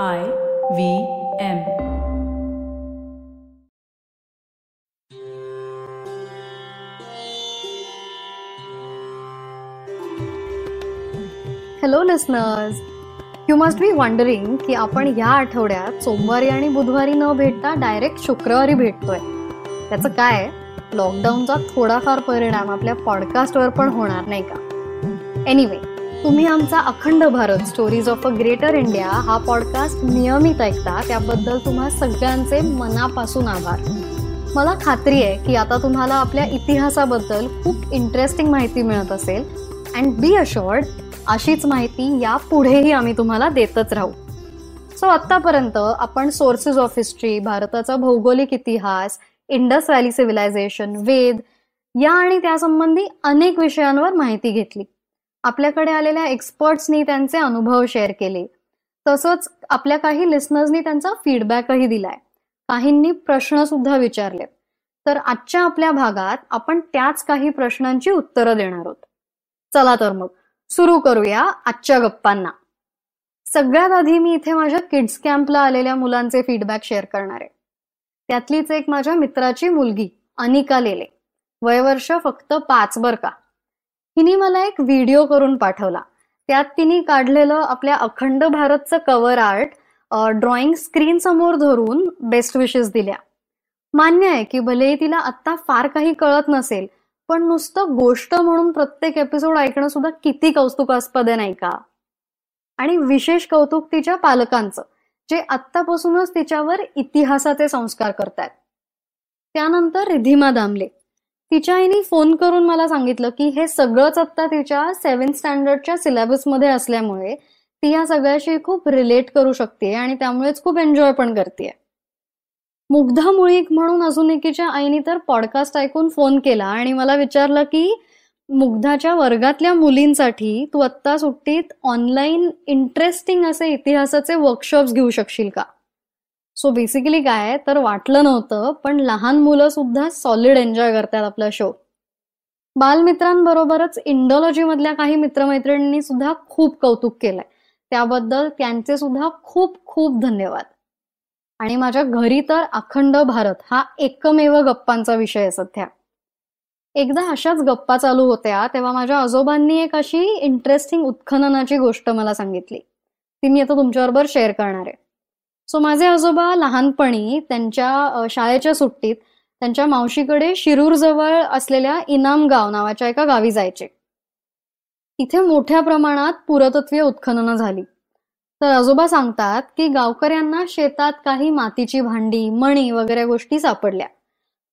I V M. Hello listeners you must be wondering की आपण या आठवड्यात सोमवारी आणि बुधवारी न भेटता डायरेक्ट शुक्रवारी भेटतोय. त्याचं काय? लॉकडाऊनचा थोडाफार परिणाम आपल्या पॉडकास्टवर पण होणार नाही का? एनिवे तुम्ही आमचा Akhand Bharat stories of a greater India हा पॉडकास्ट नियमित ऐकता त्याबद्दल तुम्हा सगळ्यांचे मनापासून आभार. मला खात्री आहे की आता तुम्हाला आपल्या इतिहासाबद्दल खूप इंटरेस्टिंग माहिती मिळत असेल अँड बी अशोर्ड अशीच माहिती या पुढेही आम्ही तुम्हाला देतच राहू. सो आत्तापर्यंत आपण सोर्सेस ऑफ हिस्ट्री भारताचा भौगोलिक इतिहास इंडस व्हॅली सिव्हिलायझेशन वेद या आणि त्यासंबंधी अनेक विषयांवर माहिती घेतली. आपल्याकडे आलेल्या एक्सपर्ट्सनी त्यांचे अनुभव शेअर केले. तसंच आपल्या काही लिस्नर्सनी त्यांचा फीडबॅकही दिलाय. काहींनी प्रश्न सुद्धा विचारले तर आजच्या आपल्या भागात आपण त्याच काही प्रश्नांची उत्तरं देणार आहोत. चला तर मग सुरू करूया आजच्या गप्पांना. सगळ्यात आधी मी इथे माझ्या किड्स कॅम्पला आलेल्या मुलांचे फीडबॅक शेअर करणार आहे. त्यातलीच एक माझ्या मित्राची मुलगी अनिका लेले. वयवर्ष फक्त पाच बर का. हिने मला एक व्हिडिओ करून पाठवला. त्यात तिने काढलेलं आपल्या अखंड भारतचं कव्हर आर्ट ड्रॉइंग स्क्रीन समोर धरून बेस्ट विशेस दिल्या. मान्य आहे की भलेही तिला आत्ता फार काही कळत नसेल पण नुसतं गोष्ट म्हणून प्रत्येक एपिसोड ऐकणं सुद्धा किती कौतुकास्पद आहे नाही का? आणि विशेष कौतुक तिच्या पालकांचं जे आत्तापासूनच तिच्यावर इतिहासाचे संस्कार करतायत. त्यानंतर रिधिमा दामले. तिच्या आईने फोन करून मला सांगितलं की हे सगळंच आत्ता तिच्या सेव्हन स्टँडर्डच्या सिलेबसमध्ये असल्यामुळे ती या सगळ्याशी खूप रिलेट करू शकते आणि त्यामुळेच खूप एन्जॉय पण करते. मुग्धा मुळीक म्हणून अजून एकीच्या आईने तर पॉडकास्ट ऐकून फोन केला आणि मला विचारलं की मुग्धाच्या वर्गातल्या मुलींसाठी तू आत्ता सुट्टीत ऑनलाईन इंटरेस्टिंग असे इतिहासाचे वर्कशॉप्स घेऊ शकशील का? सो बेसिकली काय तर वाटलं नव्हतं पण लहान मुलं सुद्धा सॉलिड एन्जॉय करतात आपला शो बालमित्रांबरोबरच इंडोलॉजी मधल्या काही मित्रमैत्रिणींनी सुद्धा खूप कौतुक केलंय. त्याबद्दल त्यांचे सुद्धा खूप खूप धन्यवाद. आणि माझ्या घरी तर अखंड भारत हा एकमेव गप्पांचा विषय आहे सध्या. एकदा अशाच गप्पा चालू होत्या तेव्हा माझ्या आजोबांनी एक अशी इंटरेस्टिंग उत्खननाची गोष्ट मला सांगितली. ती मी आता तुमच्याबरोबर शेअर करणार आहे. सो माझे आजोबा लहानपणी त्यांच्या शाळेच्या सुट्टीत त्यांच्या मावशीकडे शिरूर जवळ असलेल्या इनाम गाव नावाच्या एका गावी जायचे. तिथे मोठ्या प्रमाणात पुरातत्वीय उत्खननं झाली. तर आजोबा सांगतात की गावकऱ्यांना शेतात काही मातीची भांडी मणी वगैरे गोष्टी सापडल्या.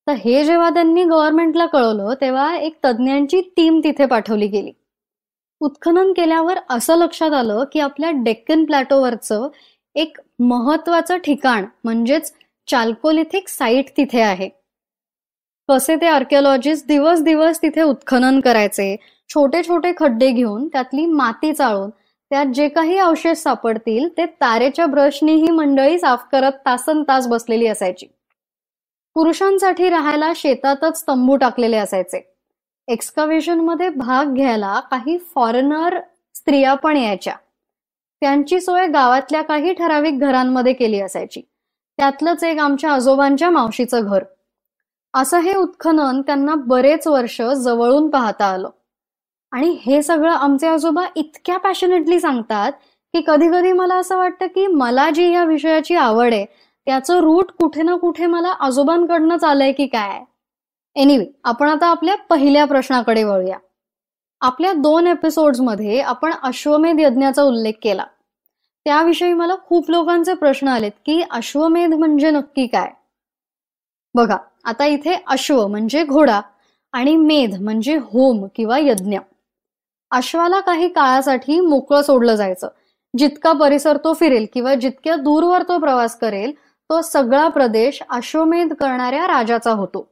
तर हे जेव्हा त्यांनी गव्हर्नमेंटला कळवलं तेव्हा एक तज्ज्ञांची टीम तिथे पाठवली गेली. उत्खनन केल्यावर असं लक्षात आलं की आपल्या डेक्कन प्लॅटोवरचं एक महत्वाचं ठिकाण म्हणजेच चाल्कोलिथिक साईट तिथे आहे. कसे ते आर्किओलॉजिस्ट दिवस दिवस तिथे उत्खनन करायचे छोटे छोटे खड्डे घेऊन त्यातली माती चाळून त्यात जे काही अवशेष सापडतील ते तारेच्या ब्रशनी ही मंडळी साफ करत तासन तास बसलेली असायची. पुरुषांसाठी राहायला शेतातच तंबू टाकलेले असायचे. एक्सकव्हेशनमध्ये भाग घ्यायला काही फॉरेनर स्त्रिया पण यायच्या. त्यांची सोय गावातल्या काही ठराविक घरांमध्ये केली असायची. त्यातलंच एक आमच्या आजोबांच्या मावशीचं घर. असं हे उत्खनन त्यांना बरेच वर्ष जवळून पाहता आलं. आणि हे सगळं आमचे आजोबा इतक्या पॅशनेटली सांगतात की कधी कधी मला असं वाटतं की मला जी या विषयाची आवड आहे त्याचं रूट कुठे ना कुठे मला आजोबांकडनंच आलंय की काय? एनिवे आपण आता आपल्या पहिल्या प्रश्नाकडे वळूया. आपल्या दोन मध्ये आपण अश्वमेध यज्ञाचा उल्लेख केला. त्याविषयी मला खूप लोकांचे प्रश्न आलेत की अश्वमेध म्हणजे नक्की काय? बघा आता इथे अश्व म्हणजे घोडा आणि मेध म्हणजे होम किंवा यज्ञ. अश्वाला काही काळासाठी मोकळं सोडलं जायचं. जितका परिसर तो फिरेल किंवा जितक्या दूरवर तो प्रवास करेल तो सगळा प्रदेश अश्वमेध करणाऱ्या राजाचा होतो.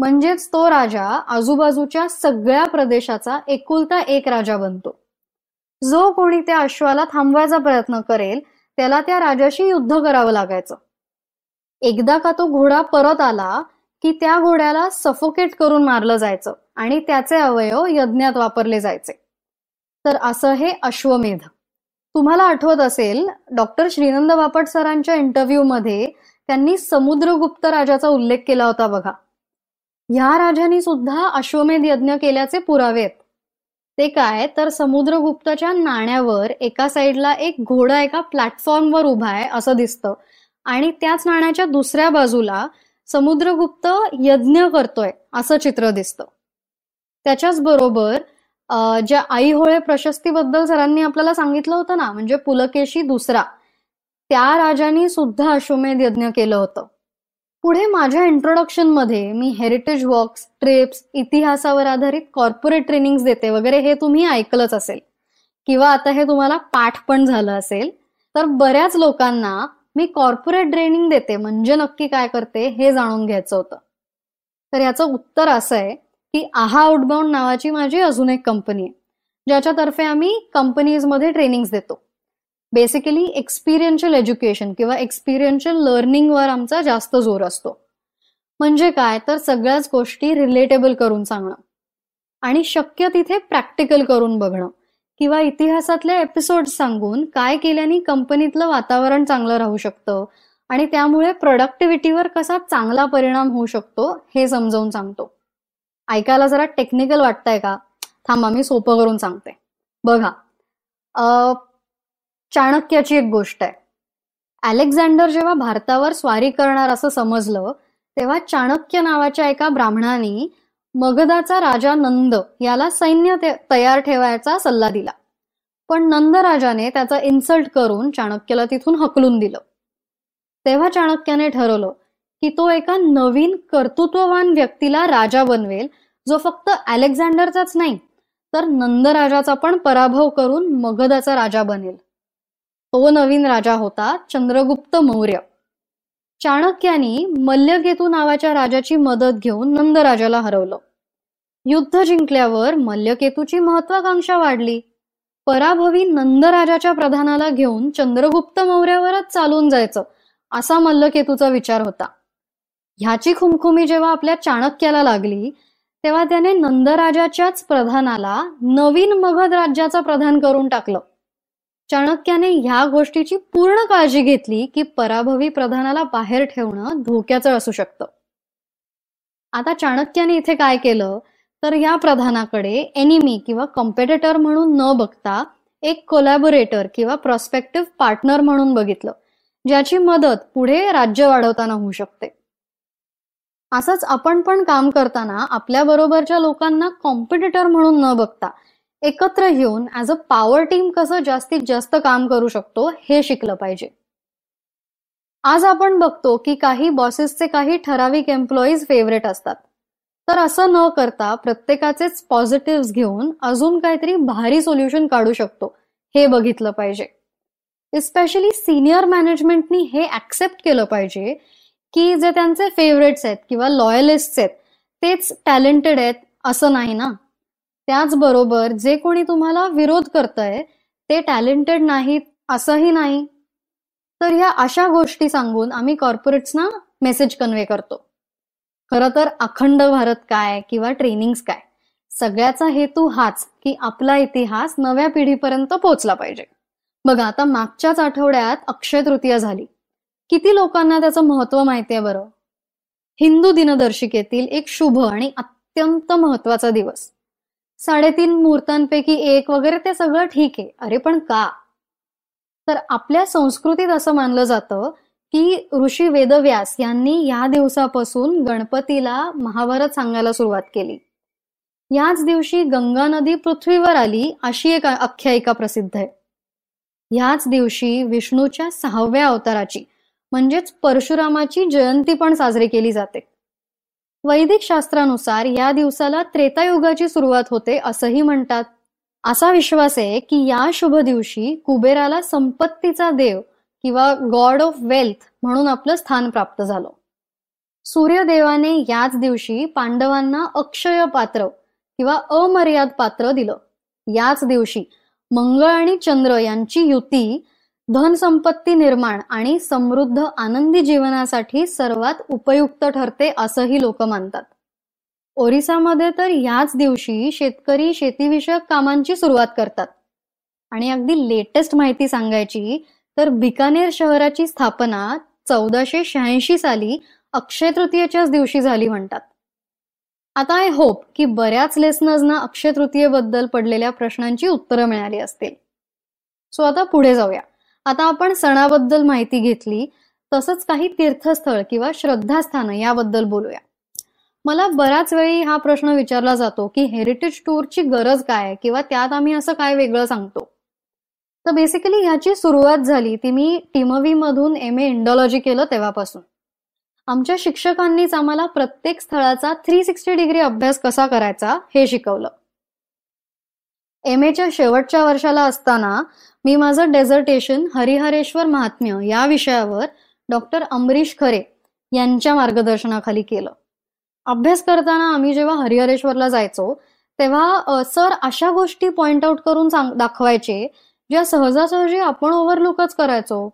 म्हणजेच तो राजा आजूबाजूच्या सगळ्या प्रदेशाचा एकुलता एक राजा बनतो. जो कोणी त्या अश्वाला थांबवायचा प्रयत्न करेल त्याला त्या राजाशी युद्ध करावं लागायचं. एकदा का तो घोडा परत आला की त्या घोड्याला सफोकेट करून मारलं जायचं आणि त्याचे अवयव यज्ञात वापरले जायचे. तर असं हे अश्वमेध. तुम्हाला आठवत असेल डॉक्टर श्रीनंद बापट सरांच्या इंटरव्ह्यू मध्ये त्यांनी समुद्रगुप्त राजाचा उल्लेख केला होता बघा. ह्या राजांनी सुद्धा अश्वमेध यज्ञ केल्याचे पुरावे आहेत. ते काय? तर समुद्रगुप्तच्या नाण्यावर एका साईडला एक घोडा एका प्लॅटफॉर्मवर उभा आहे असं दिसतं. आणि त्याच नाण्याच्या दुसऱ्या बाजूला समुद्रगुप्त यज्ञ करतोय असं चित्र दिसतं. त्याच्याच बरोबर ज्या आई होळे प्रशस्तीबद्दल सरांनी आपल्याला सांगितलं होतं ना म्हणजे पुलकेशी दुसरा त्या राजांनी सुद्धा अश्वमेध यज्ञ केलं होतं. पुढे माझ्या इंट्रोडक्शनमध्ये मी हेरिटेज वॉक्स ट्रिप्स इतिहासावर आधारित कॉर्पोरेट ट्रेनिंग देते वगैरे हे तुम्ही ऐकलंच असेल. किंवा आता हे तुम्हाला पाठ पण झालं असेल. तर बऱ्याच लोकांना मी कॉर्पोरेट ट्रेनिंग देते म्हणजे नक्की काय करते हे जाणून घ्यायचं होतं. तर याचं उत्तर असं आहे की आहा आउटबाउंड नावाची माझी अजून एक कंपनी आहे. ज्याच्यातर्फे आम्ही कंपनीजमध्ये ट्रेनिंग देतो. बेसिकली एक्सपिरियन्शियल एज्युकेशन किंवा एक्सपिरियन्शियल लर्निंगवर आमचा जास्त जोर असतो. म्हणजे काय? तर सगळ्याच गोष्टी रिलेटेबल करून सांगणं. आणि शक्य तिथे प्रॅक्टिकल करून बघणं. किंवा इतिहासातले एपिसोड सांगून काय केल्याने कंपनीतलं वातावरण चांगलं राहू शकतं आणि त्यामुळे प्रोडक्टिव्हिटीवर कसा चांगला परिणाम होऊ शकतो हे समजावून सांगतो. ऐकायला जरा टेक्निकल वाटतंय का? थांबा मी सोपं करून सांगते. बघा चाणक्याची एक गोष्ट आहे. अलेक्झांडर जेव्हा भारतावर स्वारी करणार असं समजलं तेव्हा चाणक्य नावाच्या एका ब्राह्मणाने मगधाचा राजा नंद याला सैन्य तयार ठेवायचा सल्ला दिला. पण नंद राजाने त्याचा इन्सल्ट करून चाणक्यला तिथून हकलून दिलं. तेव्हा चाणक्याने ठरवलं की तो एका नवीन कर्तृत्ववान व्यक्तीला राजा बनवेल जो फक्त अलेक्झांडरचाच नाही तर नंदराजाचा पण पराभव करून मगधाचा राजा बनेल. तो नवीन राजा होता चंद्रगुप्त मौर्य. चाणक्यानी मल्लकेतू नावाच्या राजाची मदत घेऊन नंदराजाला हरवलं. युद्ध जिंकल्यावर मल्लकेतूची महत्वाकांक्षा वाढली. पराभवी नंदराजाच्या प्रधानाला घेऊन चंद्रगुप्त मौर्यावरच चालून जायचं असा मल्लकेतूचा विचार होता. ह्याची खुमखुमी जेव्हा आपल्या चाणक्याला लागली तेव्हा त्याने नंदराजाच्याच प्रधानाला नवीन मगध राज्याचा प्रधान करून टाकलं. चाणक्याने ह्या गोष्टीची पूर्ण काळजी घेतली की पराभवी प्रधानाला बाहेर ठेवणं धोक्याचं असू शकतं. आता चाणक्याने इथे काय केलं? तर या प्रधानाकडे एनिमी किंवा कॉम्पिटेटर म्हणून न बघता एक कोलॅबोरेटर किंवा प्रॉस्पेक्टिव्ह पार्टनर म्हणून बघितलं ज्याची मदत पुढे राज्य वाढवताना होऊ शकते. असंच आपण पण काम करताना आपल्या बरोबरच्या लोकांना कॉम्पिटिटर म्हणून न बघता एकत्र येऊन ऍज अ पॉवर टीम कसं जास्तीत जास्त काम करू शकतो हे शिकलं पाहिजे. आज आपण बघतो की काही बॉसेसचे काही ठराविक एम्प्लॉईज फेवरेट असतात. तर असं न करता प्रत्येकाचेच पॉझिटिव्ह घेऊन अजून काहीतरी भारी सोल्युशन काढू शकतो हे बघितलं पाहिजे. इस्पेशली सिनियर मॅनेजमेंटनी हे ऍक्सेप्ट केलं पाहिजे की जे त्यांचे फेवरेट्स आहेत किंवा लॉयलिस्ट आहेत तेच टॅलेंटेड आहेत असं नाही ना? त्याचबरोबर जे कोणी तुम्हाला विरोध करतंय ते टॅलेंटेड नाहीत असंही नाही. तर ह्या अशा गोष्टी सांगून आम्ही कॉर्पोरेट्सना मेसेज कन्वे करतो. खरं तर अखंड भारत काय किंवा ट्रेनिंग काय? सगळ्याचा हेतू हाच की आपला इतिहास नव्या पिढीपर्यंत पोहोचला पाहिजे. बघा आता मागच्याच आठवड्यात अक्षय तृतीया झाली. किती लोकांना त्याचं महत्त्व माहिती आहे बरं? हिंदू दिनदर्शिकेतील एक शुभ आणि अत्यंत महत्त्वाचा दिवस. साडेतीन मुहूर्तांपैकी एक वगैरे ते सगळं ठीक आहे. अरे पण का? तर आपल्या संस्कृतीत असं मानलं जातं की ऋषी वेदव्यास यांनी या दिवसापासून गणपतीला महाभारत सांगायला सुरुवात केली. याच दिवशी गंगा नदी पृथ्वीवर आली अशी एक आख्यायिका प्रसिद्ध आहे. याच दिवशी विष्णूच्या सहाव्या अवताराची म्हणजेच परशुरामाची जयंती पण साजरी केली जाते. वैदिक शास्त्रानुसार या दिवसाला त्रेतायुगाची सुरुवात होते असंही म्हणतात. असा विश्वास आहे की या शुभ दिवशी कुबेराला संपत्तीचा देव किंवा गॉड ऑफ वेल्थ म्हणून आपलं स्थान प्राप्त झालं. सूर्यदेवाने याच दिवशी पांडवांना अक्षय पात्र किंवा अमर्याद पात्र दिलं. याच दिवशी मंगळ आणि चंद्र यांची युती धनसंपत्ती निर्माण आणि समृद्ध आनंदी जीवनासाठी सर्वात उपयुक्त ठरते असंही लोक मानतात. ओरिसामध्ये तर याच दिवशी शेतकरी शेतीविषयक कामांची सुरुवात करतात. आणि अगदी लेटेस्ट माहिती सांगायची तर बिकानेर शहराची स्थापना चौदाशे शहाऐंशी साली अक्षय तृतीयेच्याच दिवशी झाली म्हणतात. आता आय होप की बऱ्याच लेसनर्सना अक्षय तृतीयेबद्दल पडलेल्या प्रश्नांची उत्तरं मिळाली असतील. सो आता पुढे जाऊया. आता आपण सणाबद्दल माहिती घेतली. तसंच काही तीर्थस्थळ किंवा श्रद्धास्थानं याबद्दल बोलूया. मला बऱ्याच वेळी हा प्रश्न विचारला जातो की हेरिटेज टूरची गरज काय किंवा त्यात आम्ही असं काय वेगळं सांगतो? तर बेसिकली ह्याची सुरुवात झाली ती मी टिमवी मधून एम ए इंडॉलॉजी केलं तेव्हापासून. आमच्या शिक्षकांनीच आम्हाला प्रत्येक स्थळाचा थ्री सिक्स्टी डिग्री अभ्यास कसा करायचा हे शिकवलं. एम एच्या शेवटच्या वर्षाला असताना मी माझं डेझर्टेशन हरिहरेश्वर महात्म्य या विषयावर डॉक्टर अमरीश खरे यांच्या मार्गदर्शनाखाली केलं. अभ्यास करताना आम्ही जेव्हा हरिहरेश्वरला जायचो तेव्हा सर अशा गोष्टी पॉइंट आउट करून दाखवायचे ज्या सहजासहजी आपण ओव्हरलुकच करायचो.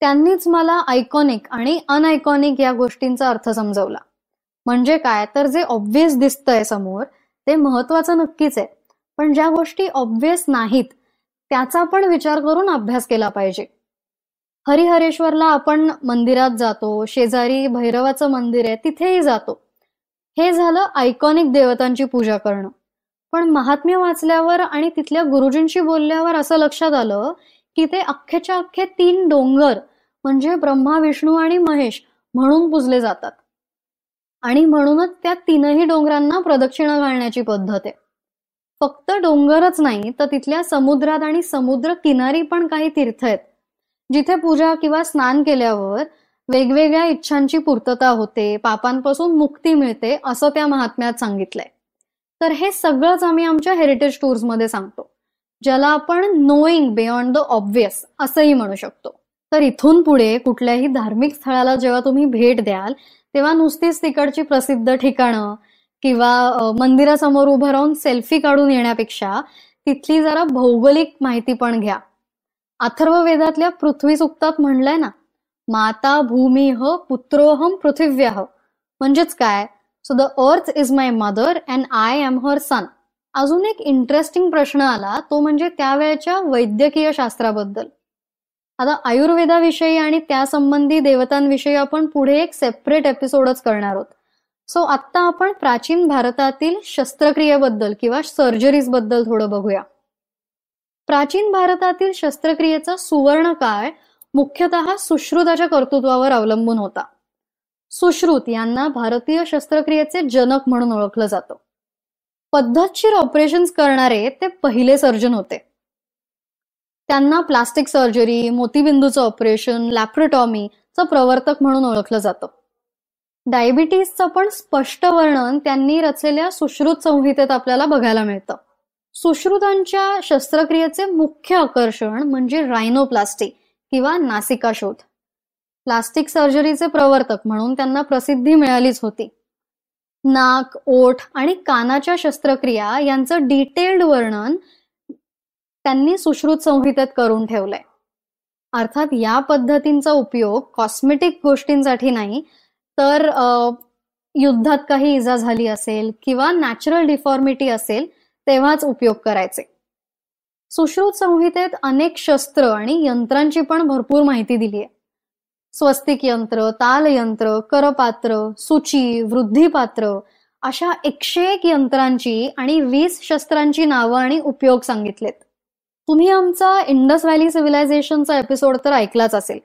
त्यांनीच मला आयकॉनिक आणि अनआयकॉनिक या गोष्टींचा अर्थ समजवला. म्हणजे काय? तर जे ऑब्व्हियस दिसतंय समोर ते महत्वाचं नक्कीच आहे. पण ज्या गोष्टी ऑब्व्हियस नाहीत त्याचा पण विचार करून अभ्यास केला पाहिजे. हरिहरेश्वरला आपण मंदिरात जातो शेजारी भैरवाचं मंदिर आहे तिथेही जातो. हे झालं आयकॉनिक देवतांची पूजा करणं. पण महात्म्य वाचल्यावर आणि तिथल्या गुरुजींशी बोलल्यावर असं लक्षात आलं की ते अख्खेच्या अख्खे तीन डोंगर म्हणजे ब्रह्मा विष्णू आणि महेश म्हणून पुजले जातात. आणि म्हणूनच त्या तीनही डोंगरांना प्रदक्षिणा घालण्याची पद्धत आहे. फक्त डोंगरच नाही तर तिथल्या समुद्रात आणि समुद्र किनारी पण काही तीर्थ आहेत. जिथे पूजा किंवा स्नान केल्यावर वेगवेगळ्या इच्छांची पूर्तता होते पापांपासून मुक्ती मिळते असं त्या महात्म्यात सांगितलंय. तर हे सगळंच आम्ही आमच्या हेरिटेज टूर्समध्ये सांगतो ज्याला आपण नोईंग बियॉन्ड द ऑब्वियस असंही म्हणू शकतो. तर इथून पुढे कुठल्याही धार्मिक स्थळाला जेव्हा तुम्ही भेट द्याल तेव्हा नुसतीच तिकडची प्रसिद्ध ठिकाणं किंवा मंदिरासमोर उभं राहून सेल्फी काढून येण्यापेक्षा तिथली जरा भौगोलिक माहिती पण घ्या. अथर्व वेदातल्या पृथ्वी सुक्तात म्हणलंय ना माता भूमिह पुत्रोहम पृथिव्याह म्हणजेच काय? So the earth is my mother and I am her son अजून एक इंटरेस्टिंग प्रश्न आला तो म्हणजे त्यावेळेच्या वैद्यकीय शास्त्राबद्दल. आता आयुर्वेदाविषयी आणि त्यासंबंधी देवतांविषयी आपण पुढे एक सेपरेट एपिसोडच करणार आहोत. सो आत्ता आपण प्राचीन भारतातील शस्त्रक्रियेबद्दल किंवा सर्जरीजबद्दल थोडं बघूया. प्राचीन भारतातील शस्त्रक्रियेचा सुवर्ण काळ मुख्यतः सुश्रुताच्या कर्तृत्वावर अवलंबून होता. सुश्रुत यांना भारतीय शस्त्रक्रियेचे जनक म्हणून ओळखलं जातं. पद्धतशीर ऑपरेशन्स करणारे ते पहिले सर्जन होते. त्यांना प्लास्टिक सर्जरी मोतीबिंदूचं ऑपरेशन लॅप्रोटॉमीचं प्रवर्तक म्हणून ओळखलं जातं. डायबिटीसचं पण स्पष्ट वर्णन त्यांनी रचलेल्या सुश्रुत संहितेत आपल्याला बघायला मिळतं. सुश्रुतांच्या शस्त्रक्रियेचे मुख्य आकर्षण म्हणजे रायनोप्लास्टी किंवा नासिका शोध. प्लास्टिक सर्जरीचे प्रवर्तक म्हणून त्यांना प्रसिद्धी मिळालीच होती. नाक ओठ आणि कानाच्या शस्त्रक्रिया यांचं डिटेल्ड वर्णन त्यांनी सुश्रुत संहितेत करून ठेवलंय. अर्थात या पद्धतींचा उपयोग कॉस्मेटिक गोष्टींसाठी नाही तर युद्धात काही इजा झाली असेल किंवा नॅचरल डिफॉर्मिटी असेल तेव्हाच उपयोग करायचे. सुश्रुत संहितेत अनेक शस्त्र आणि यंत्रांची पण भरपूर माहिती दिली आहे. स्वस्तिक यंत्र तालयंत्र करपात्र सूची वृद्धिपात्र अशा एकशे एक यंत्रांची आणि वीस शस्त्रांची नावं आणि उपयोग सांगितलेत. तुम्ही आमचा इंडस व्हॅली सिव्हिलायझेशनचा एपिसोड तर ऐकलाच असेल.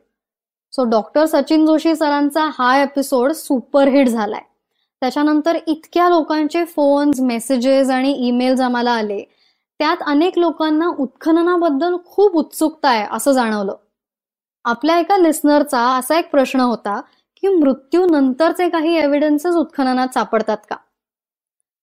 सो डॉक्टर सचिन जोशी सरांचा हा एपिसोड सुपरहिट झालाय. त्याच्यानंतर इतक्या लोकांचे फोन्स मेसेजेस आणि ईमेल्स आम्हाला आले. त्यात अनेक लोकांना उत्खननाबद्दल खूप उत्सुकता आहे असं जाणवलं. आपल्या एका लिस्नरचा असा एक प्रश्न होता की मृत्यू नंतरचे काही एव्हिडन्सेस उत्खननात सापडतात का?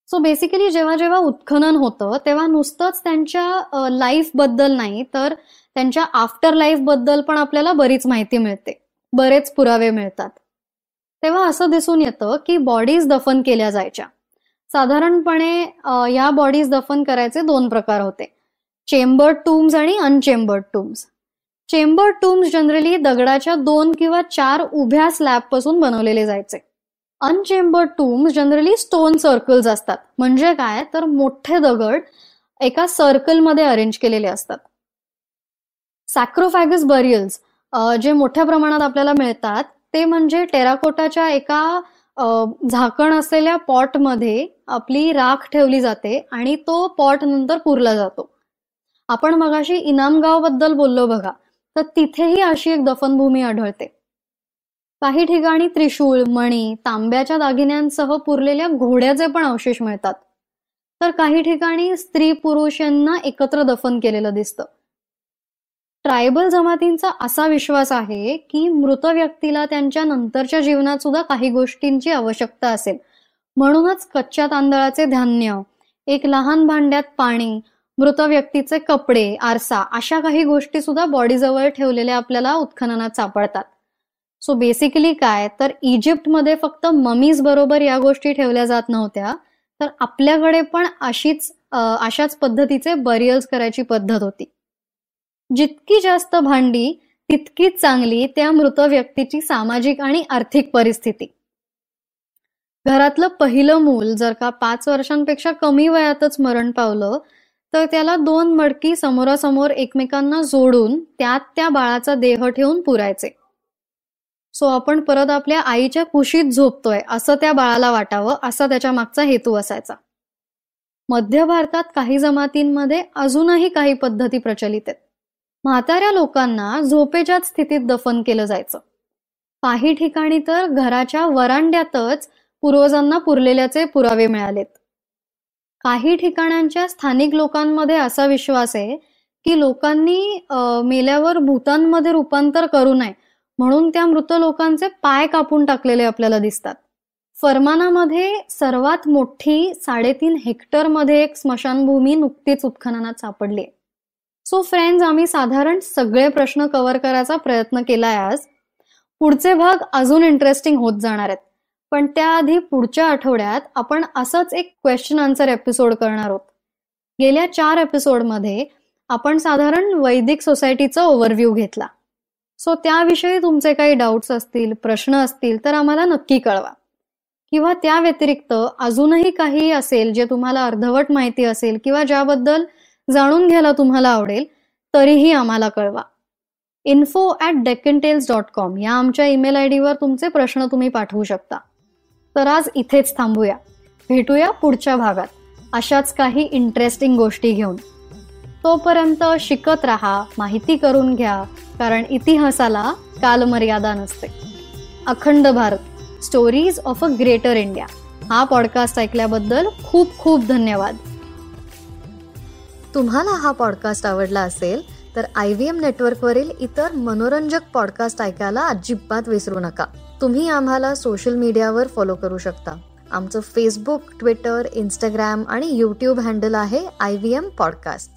सो बेसिकली जेव्हा जेव्हा उत्खनन होतं तेव्हा नुसतंच त्यांच्या लाईफबद्दल नाही तर त्यांच्या आफ्टर लाईफबद्दल पण आपल्याला बरीच माहिती मिळते. बरेच पुरावे मिळतात. तेव्हा असं दिसून येतं की बॉडीज दफन केल्या जायच्या. साधारणपणे या बॉडीज दफन करायचे दोन प्रकार होते. चेंबर्ड टूम्स आणि unchambered tombs chamber tombs generally दगडाच्या दोन किंवा चार उभ्या स्लॅबपासून बनवलेले जायचे. Unchambered tombs generally stone circles असतात. म्हणजे काय? तर मोठे दगड एका सर्कलमध्ये अरेंज केलेले असतात. सॅक्रोफॅगस बरियल्स जे मोठ्या प्रमाणात आपल्याला मिळतात ते म्हणजे टेराकोटाच्या एका झाकण असलेल्या पॉटमध्ये आपली राख ठेवली जाते आणि तो पॉट नंतर पुरला जातो. आपण मगाशी इनामगावबद्दल बोललो बघा तर तिथेही अशी एक दफनभूमी आढळते. काही ठिकाणी त्रिशूळ मणी तांब्याच्या दागिन्यांसह पुरलेल्या घोड्याचे पण अवशेष मिळतात. तर काही ठिकाणी स्त्री पुरुष यांना एकत्र दफन केलेलं दिसतं. ट्रायबल जमातींचा असा विश्वास आहे की मृत व्यक्तीला त्यांच्या नंतरच्या जीवनात सुद्धा काही गोष्टींची आवश्यकता असेल. म्हणूनच कच्च्या तांदळाचे धान्य एक लहान भांड्यात पाणी मृत व्यक्तीचे कपडे आरसा अशा काही गोष्टी सुद्धा बॉडीजवळ ठेवलेल्या आपल्याला उत्खननात सापडतात. सो बेसिकली काय? तर इजिप्तमध्ये फक्त ममीज बरोबर या गोष्टी ठेवल्या जात नव्हत्या. तर आपल्याकडे पण अशीच अशाच पद्धतीचे बरियल्स करायची पद्धत होती. जितकी जास्त भांडी तितकीच चांगली त्या मृत व्यक्तीची सामाजिक आणि आर्थिक परिस्थिती. घरातलं पहिलं मूल जर का पाच वर्षांपेक्षा कमी वयातच मरण पावलं तर त्याला दोन मडकी समोरासमोर एकमेकांना जोडून त्यात त्या बाळाचा देह ठेवून पुरायचे. सो आपण परत आपल्या आईच्या कुशीत झोपतोय असं त्या बाळाला वाटावं असा त्याच्या मागचा हेतू असायचा. मध्य भारतात काही जमातींमध्ये अजूनही काही पद्धती प्रचलित आहेत. म्हाताऱ्या लोकांना झोपेच्याच स्थितीत दफन केलं जायचं. काही ठिकाणी तर घराच्या वरांड्यातच पूर्वजांना पुरलेल्याचे पुरावे मिळालेत. काही ठिकाणांच्या स्थानिक लोकांमध्ये असा विश्वास आहे की लोकांनी मेल्यावर भूतांमध्ये रूपांतर करू नये म्हणून त्या मृत लोकांचे पाय कापून टाकलेले आपल्याला दिसतात. फरमानामध्ये सर्वात मोठी साडेतीन हेक्टरमध्ये एक स्मशानभूमी नुकतीच उत्खननात सापडली आहे. सो फ्रेंड्स आम्ही साधारण सगळे प्रश्न कव्हर करायचा प्रयत्न केलाय आज. पुढचे भाग अजून इंटरेस्टिंग होत जाणार आहेत. पण त्याआधी पुढच्या आठवड्यात आपण असंच एक क्वेश्चन आन्सर एपिसोड करणार आहोत. गेल्या चार एपिसोडमध्ये आपण साधारण वैदिक सोसायटीचा ओव्हरव्ह्यू घेतला. सो त्याविषयी तुमचे काही डाऊट्स असतील प्रश्न असतील तर आम्हाला नक्की कळवा. किंवा त्या व्यतिरिक्त अजूनही काही असेल जे तुम्हाला अर्धवट माहिती असेल किंवा ज्याबद्दल जाणून घ्यायला तुम्हाला आवडेल तरीही आम्हाला कळवा. Info at Deccan tales dot com या आमच्या ईमेल आय डीवर तुमचे प्रश्न तुम्ही पाठवू शकता. तर आज इथेच थांबूया. भेटूया पुढच्या भागात. अशाच काही इंटरेस्टिंग गोष्टी घेऊन. तोपर्यंत शिकत राहा माहिती करून घ्या कारण इतिहासाला कालमर्यादा नसते. Akhand Bharat stories of a greater India हा पॉडकास्ट ऐकल्याबद्दल खूप खूप धन्यवाद. तुम्हाला हा पॉडकास्ट आवडला असेल तर आय व्ही एम नेटवर्कवरील इतर मनोरंजक पॉडकास्ट ऐकायला अजिबात विसरू नका. तुम्ही आम्हाला सोशल मीडियावर फॉलो करू शकता. आमचं फेसबुक ट्विटर इंस्टाग्राम आणि यूट्यूब हँडल आहे आय व्ही एम पॉडकास्ट